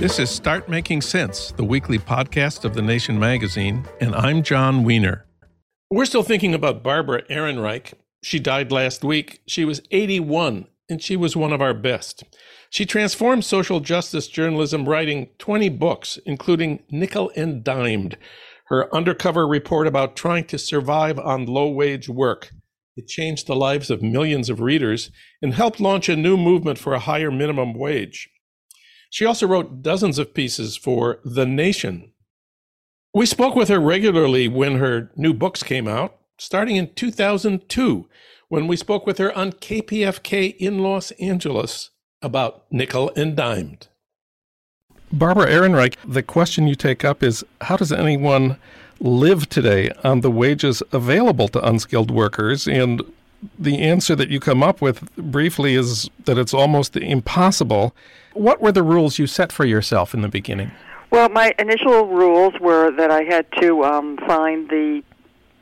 This is Start Making Sense, the weekly podcast of The Nation magazine, and I'm Jon Wiener. We're still thinking about Barbara Ehrenreich. She died last week. She was 81, and she was one of our best. She transformed social justice journalism, writing 20 books, including Nickel and Dimed, her undercover report about trying to survive on low wage work. It changed the lives of millions of readers and helped launch a new movement for a higher minimum wage. She also wrote dozens of pieces for The Nation. We spoke with her regularly when her new books came out, starting in 2002, when we spoke with her on KPFK in Los Angeles about nickel and dimed. Barbara Ehrenreich, the question you take up is how does anyone live today on the wages available to unskilled workers? And the answer that you come up with briefly is that it's almost impossible. What were the rules you set for yourself in the beginning? Well, my initial rules were that I had to um, find the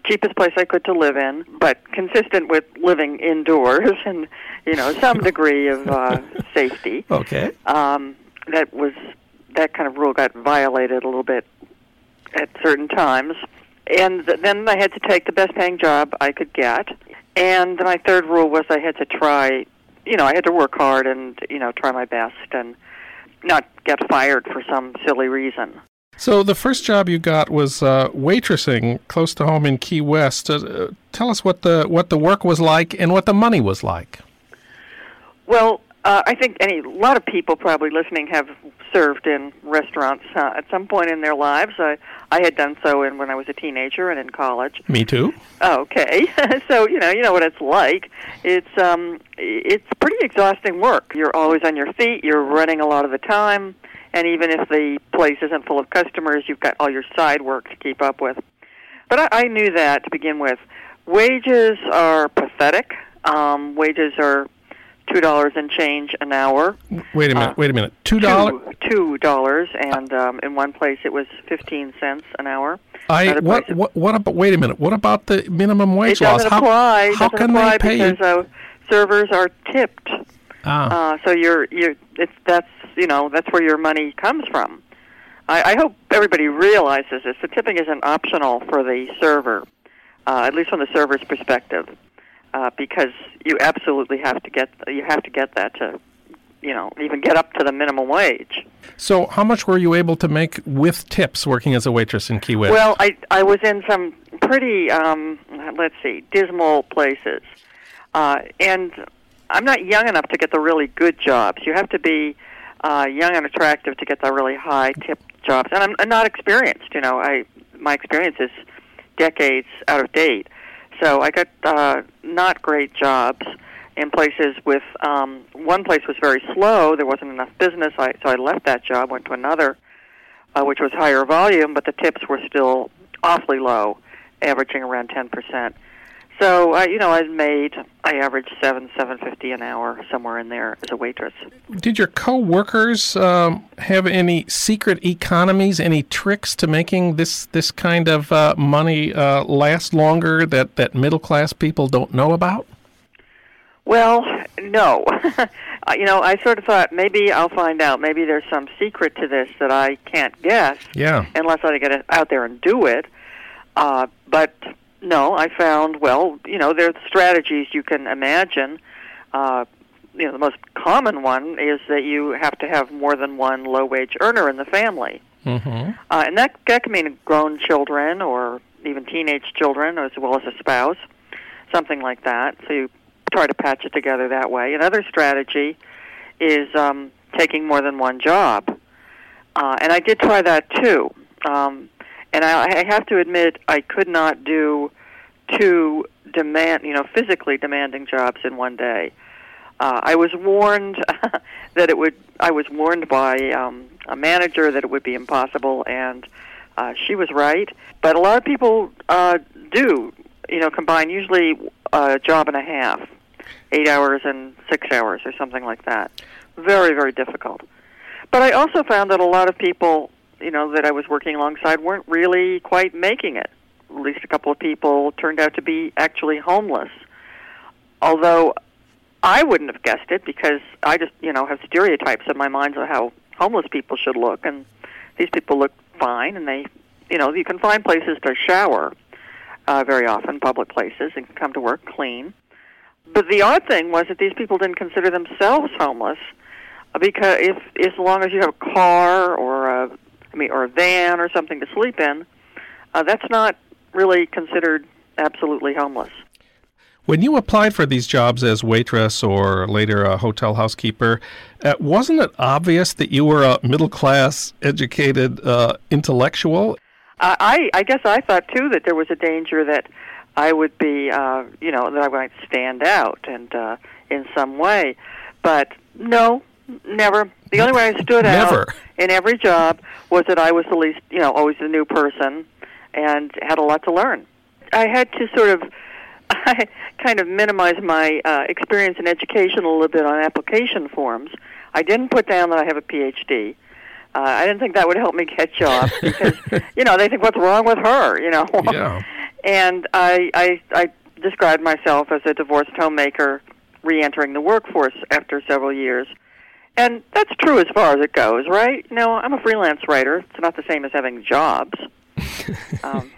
cheapest place I could to live in, but consistent with living indoors and you know some degree of uh, safety. Okay. Um, that was that kind of rule got violated a little bit at certain times, and th- then I had to take the best paying job I could get. And my third rule was I had to try, you know, I had to work hard and you know try my best and not get fired for some silly reason. So the first job you got was uh, waitressing close to home in Key West. Uh, tell us what the what the work was like and what the money was like. Well, uh, I think any a lot of people probably listening have served in restaurants uh, at some point in their lives. I I had done so in when I was a teenager and in college. Me too. Okay, so you know you know what it's like. It's um it's pretty exhausting work. You're always on your feet. You're running a lot of the time, and even if the place isn't full of customers, you've got all your side work to keep up with. But I, I knew that to begin with. Wages are pathetic. Um, wages are two dollars and change an hour. Wait a minute. Uh, wait a minute. Two dollars. Two dollars, and um, in one place it was fifteen cents an hour. I what, what what about? Wait a minute. What about the minimum wage It laws? doesn't how apply. How doesn't can apply they pay you? because uh, servers are tipped. Ah. Uh, so you're you're it's that's you know that's where your money comes from. I, I hope everybody realizes this. The tipping isn't optional for the server, uh, at least from the server's perspective, uh, because you absolutely have to get you have to get that to you know even get up to the minimum wage. So how much were you able to make with tips working as a waitress in Key West? Well, I I was in some pretty um, let's see dismal places, uh, and I'm not young enough to get the really good jobs. You have to be uh, young and attractive to get the really high tip jobs, and I'm, I'm not experienced. You know, I my experience is decades out of date, so I got uh, not great jobs in places with um, one place was very slow. There wasn't enough business, I, so I left that job, went to another, uh, which was higher volume, but the tips were still awfully low, averaging around ten percent. So uh, you know, I made I averaged seven seven fifty an hour somewhere in there as a waitress. Did your coworkers um, have any secret economies, any tricks to making this this kind of uh, money uh, last longer that that middle class people don't know about? Well, no. You know, I sort of thought maybe I'll find out. Maybe there's some secret to this that I can't guess Yeah. unless I get out there and do it. Uh, but no, I found well, you know, there are strategies you can imagine. Uh, you know, the most common one is that you have to have more than one low-wage earner in the family, Mm-hmm. uh, and that that can mean grown children or even teenage children, as well as a spouse, something like that. So you try to patch it together that way. Another strategy is um, taking more than one job, uh, and I did try that too. Um, and I, I have to admit, I could not do two demand, you know, physically demanding jobs in one day. Uh, I was warned that it would. I was warned by um, a manager that it would be impossible, and uh, she was right. But a lot of people uh, do, you know, combine usually a job and a half, eight hours and six hours, or something like that. Very, very difficult. But I also found that a lot of people, you know, that I was working alongside weren't really quite making it. At least a couple of people turned out to be actually homeless. Although I wouldn't have guessed it because I just, you know, have stereotypes in my mind of how homeless people should look, and these people look fine, and they, you know, you can find places to shower uh, very often, public places, and come to work clean. But the odd thing was that these people didn't consider themselves homeless because if, as long as you have a car or I mean, or a van or something to sleep in, uh, that's not really considered absolutely homeless. When you applied for these jobs as waitress or later a hotel housekeeper, uh, wasn't it obvious that you were a middle class, educated uh, intellectual? Uh, I I guess I thought too that there was a danger that I would be, uh, you know, that I might stand out and uh, in some way, but no, never. The only way I stood Never. out in every job was that I was the least, you know, always the new person, and had a lot to learn. I had to sort of I kind of minimize my uh, experience in education a little bit on application forms. I didn't put down that I have a PhD. Uh, I didn't think that would help me get jobs because you know they think what's wrong with her, you know. Yeah. and I, I I described myself as a divorced homemaker re-entering the workforce after several years. And that's true as far as it goes, right? No, I'm a freelance writer. It's not the same as having jobs. um,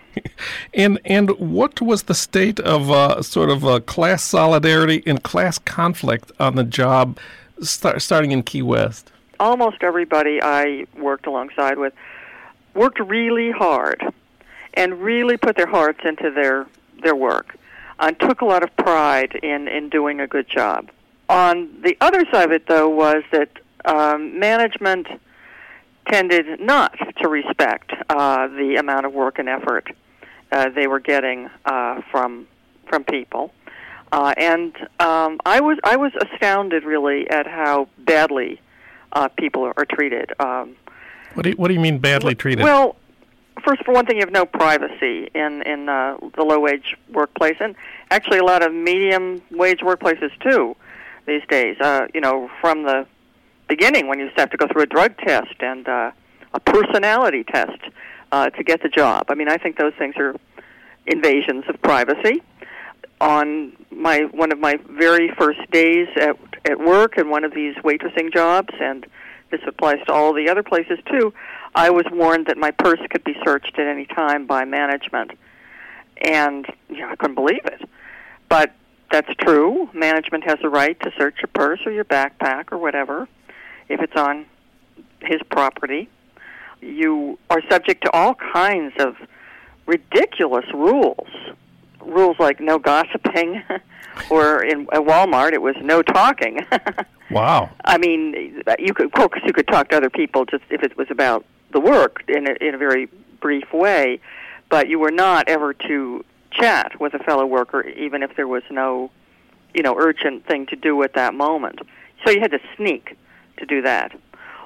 And and what was the state of uh, sort of uh, class solidarity and class conflict on the job, start, starting in Key West? almost everybody I worked alongside with worked really hard and really put their hearts into their their work and took a lot of pride in in doing a good job. On the other side of it, though, was that um, management tended not to respect uh, the amount of work and effort uh, they were getting uh, from from people. Uh, and um, I was I was astounded really at how badly uh, people are treated. Um, What do you, what do you mean badly treated? well, first for one thing, you have no privacy in in uh, the low wage workplace, and actually a lot of medium wage workplaces too these days. Uh, you know, from the beginning when you have to go through a drug test and uh, a personality test uh, to get the job. I mean, I think those things are invasions of privacy. On my one of my very first days at at work and one of these waitressing jobs, and this applies to all the other places too. I was warned that my purse could be searched at any time by management, and you know, I couldn't believe it. But that's true. Management has a right to search your purse or your backpack or whatever if it's on his property. You are subject to all kinds of ridiculous rules. Rules like no gossiping, or in at Walmart it was no talking. wow. I mean, you could, of course, you could talk to other people just if it was about the work in a, in a very brief way, but you were not ever to chat with a fellow worker, even if there was no, you know, urgent thing to do at that moment. So you had to sneak to do that,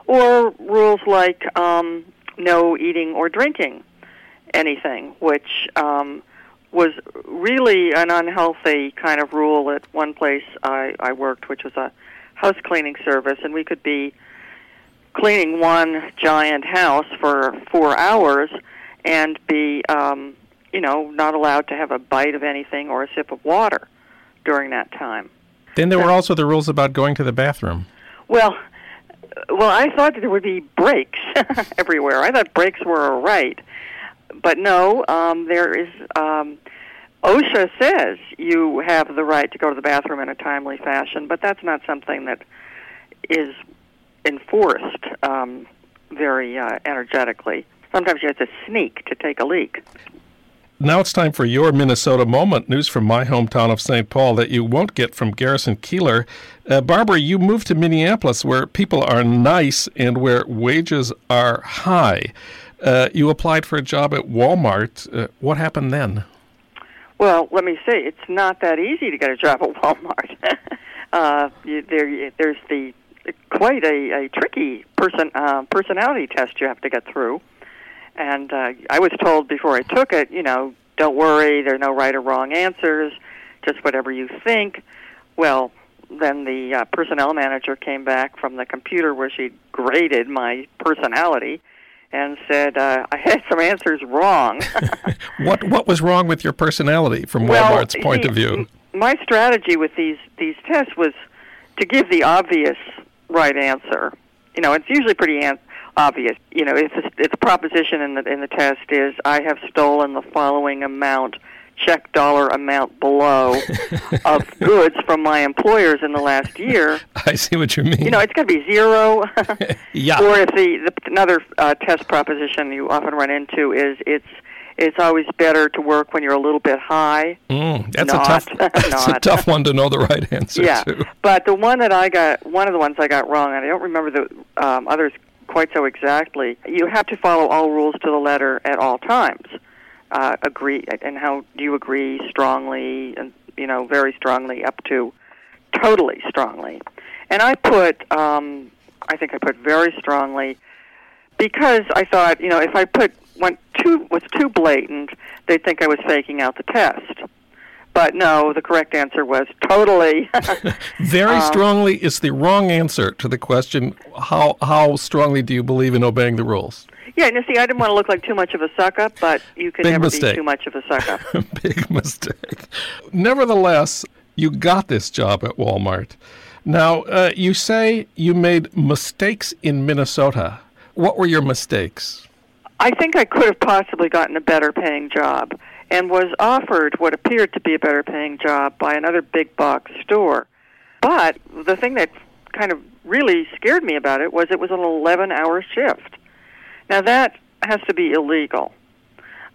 or rules like um, no eating or drinking anything, which um, was really an unhealthy kind of rule at one place I, I worked, which was a house cleaning service, and we could be cleaning one giant house for four hours and be, um, you know, not allowed to have a bite of anything or a sip of water during that time. Then there were also the rules about going to the bathroom. Well, well, I thought that there would be breaks everywhere. I thought breaks were all right, but no. Um, there is um, OSHA says you have the right to go to the bathroom in a timely fashion, but that's not something that is enforced um, very uh, energetically. Sometimes you have to sneak to take a leak. Now it's time for your Minnesota moment. News from my hometown of St. Paul that you won't get from Garrison Keillor. Uh, Barbara, you moved to Minneapolis where people are nice and where wages are high. Uh, you applied for a job at Walmart. Uh, what happened then? Well, let me say, it's not that easy to get a job at Walmart. uh, there, there's the quite a, a tricky person uh, personality test you have to get through. And uh, I was told before I took it, you know, don't worry, there are no right or wrong answers, just whatever you think. Well, then the uh, personnel manager came back from the computer where she graded my personality and said uh, I had some answers wrong. what what was wrong with your personality from well, Walmart's point he, of view? My strategy with these these tests was to give the obvious right answer. You know, it's usually pretty an- obvious. You know, if it's, a proposition in the in the test is I have stolen the following amount, check dollar amount below of goods from my employers in the last year. I see what you mean. You know, it's got to be zero. yeah. Or if the, the another uh, test proposition you often run into is it's it's always better to work when you're a little bit high. Mm, that's not, a tough. That's a tough one to know the right answer yeah, to. but the one that I got, one of the ones I got wrong, and I don't remember the um, others quite so exactly. You have to follow all rules to the letter at all times. Uh, agree, and how do you agree strongly, and you know, very strongly, up to totally strongly. And I put, um, I think I put very strongly because I thought, you know, if I put went too was too blatant, they'd think I was faking out the test. But no, the correct answer was totally. Very um, strongly is the wrong answer to the question. How how strongly do you believe in obeying the rules? Yeah, and you see, I didn't want to look like too much of a suck up, but you can Big never mistake. be too much of a suck up. Big mistake. Nevertheless, you got this job at Walmart. Now, uh, you say you made mistakes in Minnesota. What were your mistakes? I think I could have possibly gotten a better paying job and was offered what appeared to be a better paying job by another big box store. But the thing that kind of really scared me about it was it was an 11 hour shift. Now that has to be illegal.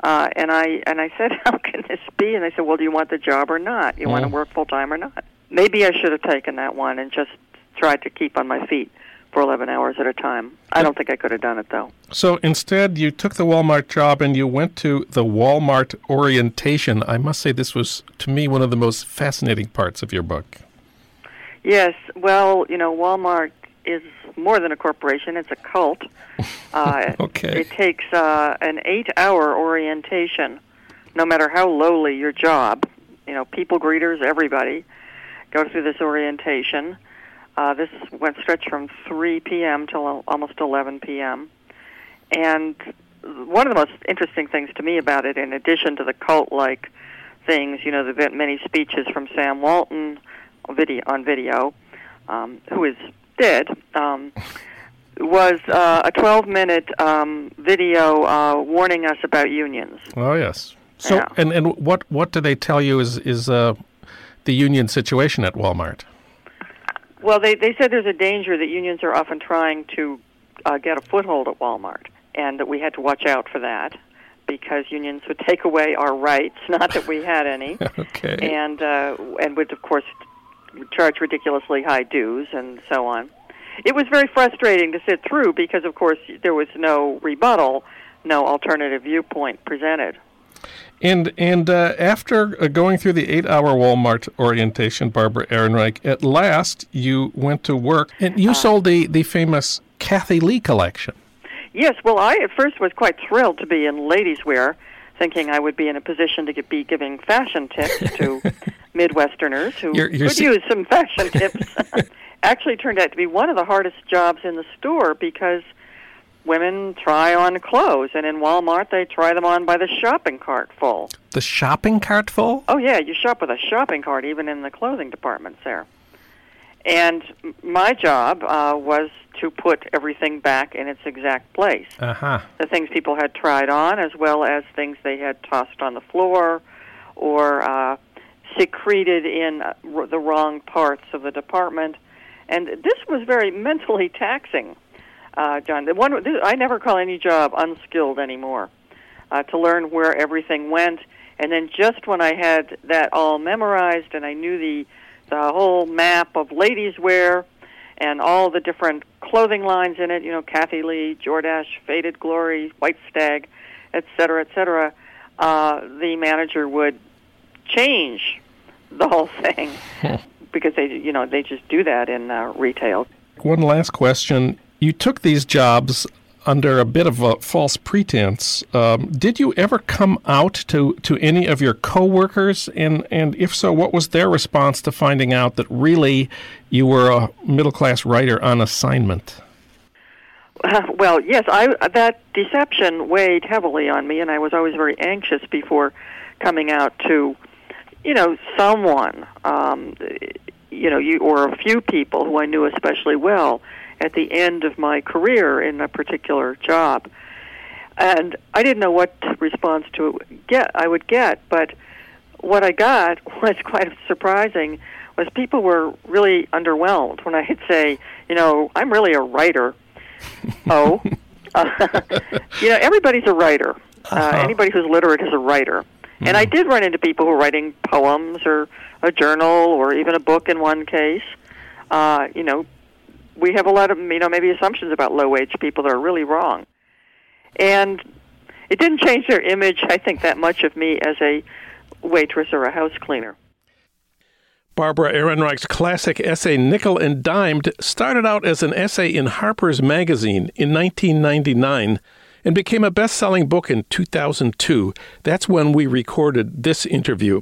Uh, and I and I said, "How can this be?" And they said, "Well, do you want the job or not? You mm. want to work full time or not?" Maybe I should have taken that one and just tried to keep on my feet for 11 hours at a time. I don't think I could have done it though. So instead, you took the Walmart job and you went to the Walmart orientation. I must say, this was to me one of the most fascinating parts of your book. Yes, well, you know, Walmart is more than a corporation; it's a cult. Uh, okay. It takes uh, an eight-hour orientation, no matter how lowly your job. You know, people greeters, everybody go through this orientation uh, this went stretched from 3 p.m. till almost 11 p.m. And one of the most interesting things to me about it, in addition to the cult-like things, you know, the many speeches from Sam Walton video on video, um, who is dead, um, was uh, a 12-minute um, video uh, warning us about unions. Oh yes. So, yeah. and and what what do they tell you is is uh, the union situation at Walmart? Well, they they said there's a danger that unions are often trying to uh, get a foothold at Walmart, and that we had to watch out for that because unions would take away our rights, not that we had any, okay. and uh, and would of course charge ridiculously high dues and so on. It was very frustrating to sit through because, of course, there was no rebuttal, no alternative viewpoint presented. And and uh, after uh, going through the eight-hour Walmart orientation, Barbara Ehrenreich, at last you went to work and you uh, sold the the famous Kathie Lee collection. Yes, well, I at first was quite thrilled to be in ladies' wear, thinking I would be in a position to get, be giving fashion tips to Midwesterners who you're, you're could se- use some fashion tips. Actually, turned out to be one of the hardest jobs in the store because women try on clothes, and in Walmart they try them on by the shopping cart full. The shopping cart full? Oh yeah, you shop with a shopping cart even in the clothing departments there. And my job uh, was to put everything back in its exact place. Uh-huh. The things people had tried on, as well as things they had tossed on the floor, or uh, secreted in uh, the wrong parts of the department. And this was very mentally taxing, uh, John. The one I never call any job unskilled anymore. Uh, to learn where everything went, and then just when I had that all memorized and I knew the the whole map of ladies' wear and all the different clothing lines in it, you know, Kathie Lee, Jordache, Faded Glory, White Stag, et cetera, et cetera, uh, the manager would change the whole thing because they, you know, they just do that in uh, retail. One last question. You took these jobs under a bit of a false pretense. Um, did you ever come out to, to any of your coworkers? And, and if so, what was their response to finding out that really you were a middle class writer on assignment? Uh, well, yes, I that deception weighed heavily on me, and I was always very anxious before coming out to, you know, someone, um, you know, you or a few people who I knew especially well at the end of my career in a particular job. And I didn't know what response to get I would get, but what I got was quite surprising was people were really underwhelmed when I'd say, you know, I'm really a writer. oh, uh, you know, everybody's a writer. Uh, uh-huh. Anybody who's literate is a writer. Mm. And I hmm. did run into people who were writing poems or a journal or even a book in one case. Uh, you know, we have a lot of you know maybe assumptions about low wage people that are really wrong, and it didn't change their image. I think that much of me as a waitress or a house cleaner. Barbara Ehrenreich's classic essay Nickel and Dimed started out as an essay in Harper's Magazine in 1999 and became a best selling book in 2002. That's when we recorded this interview.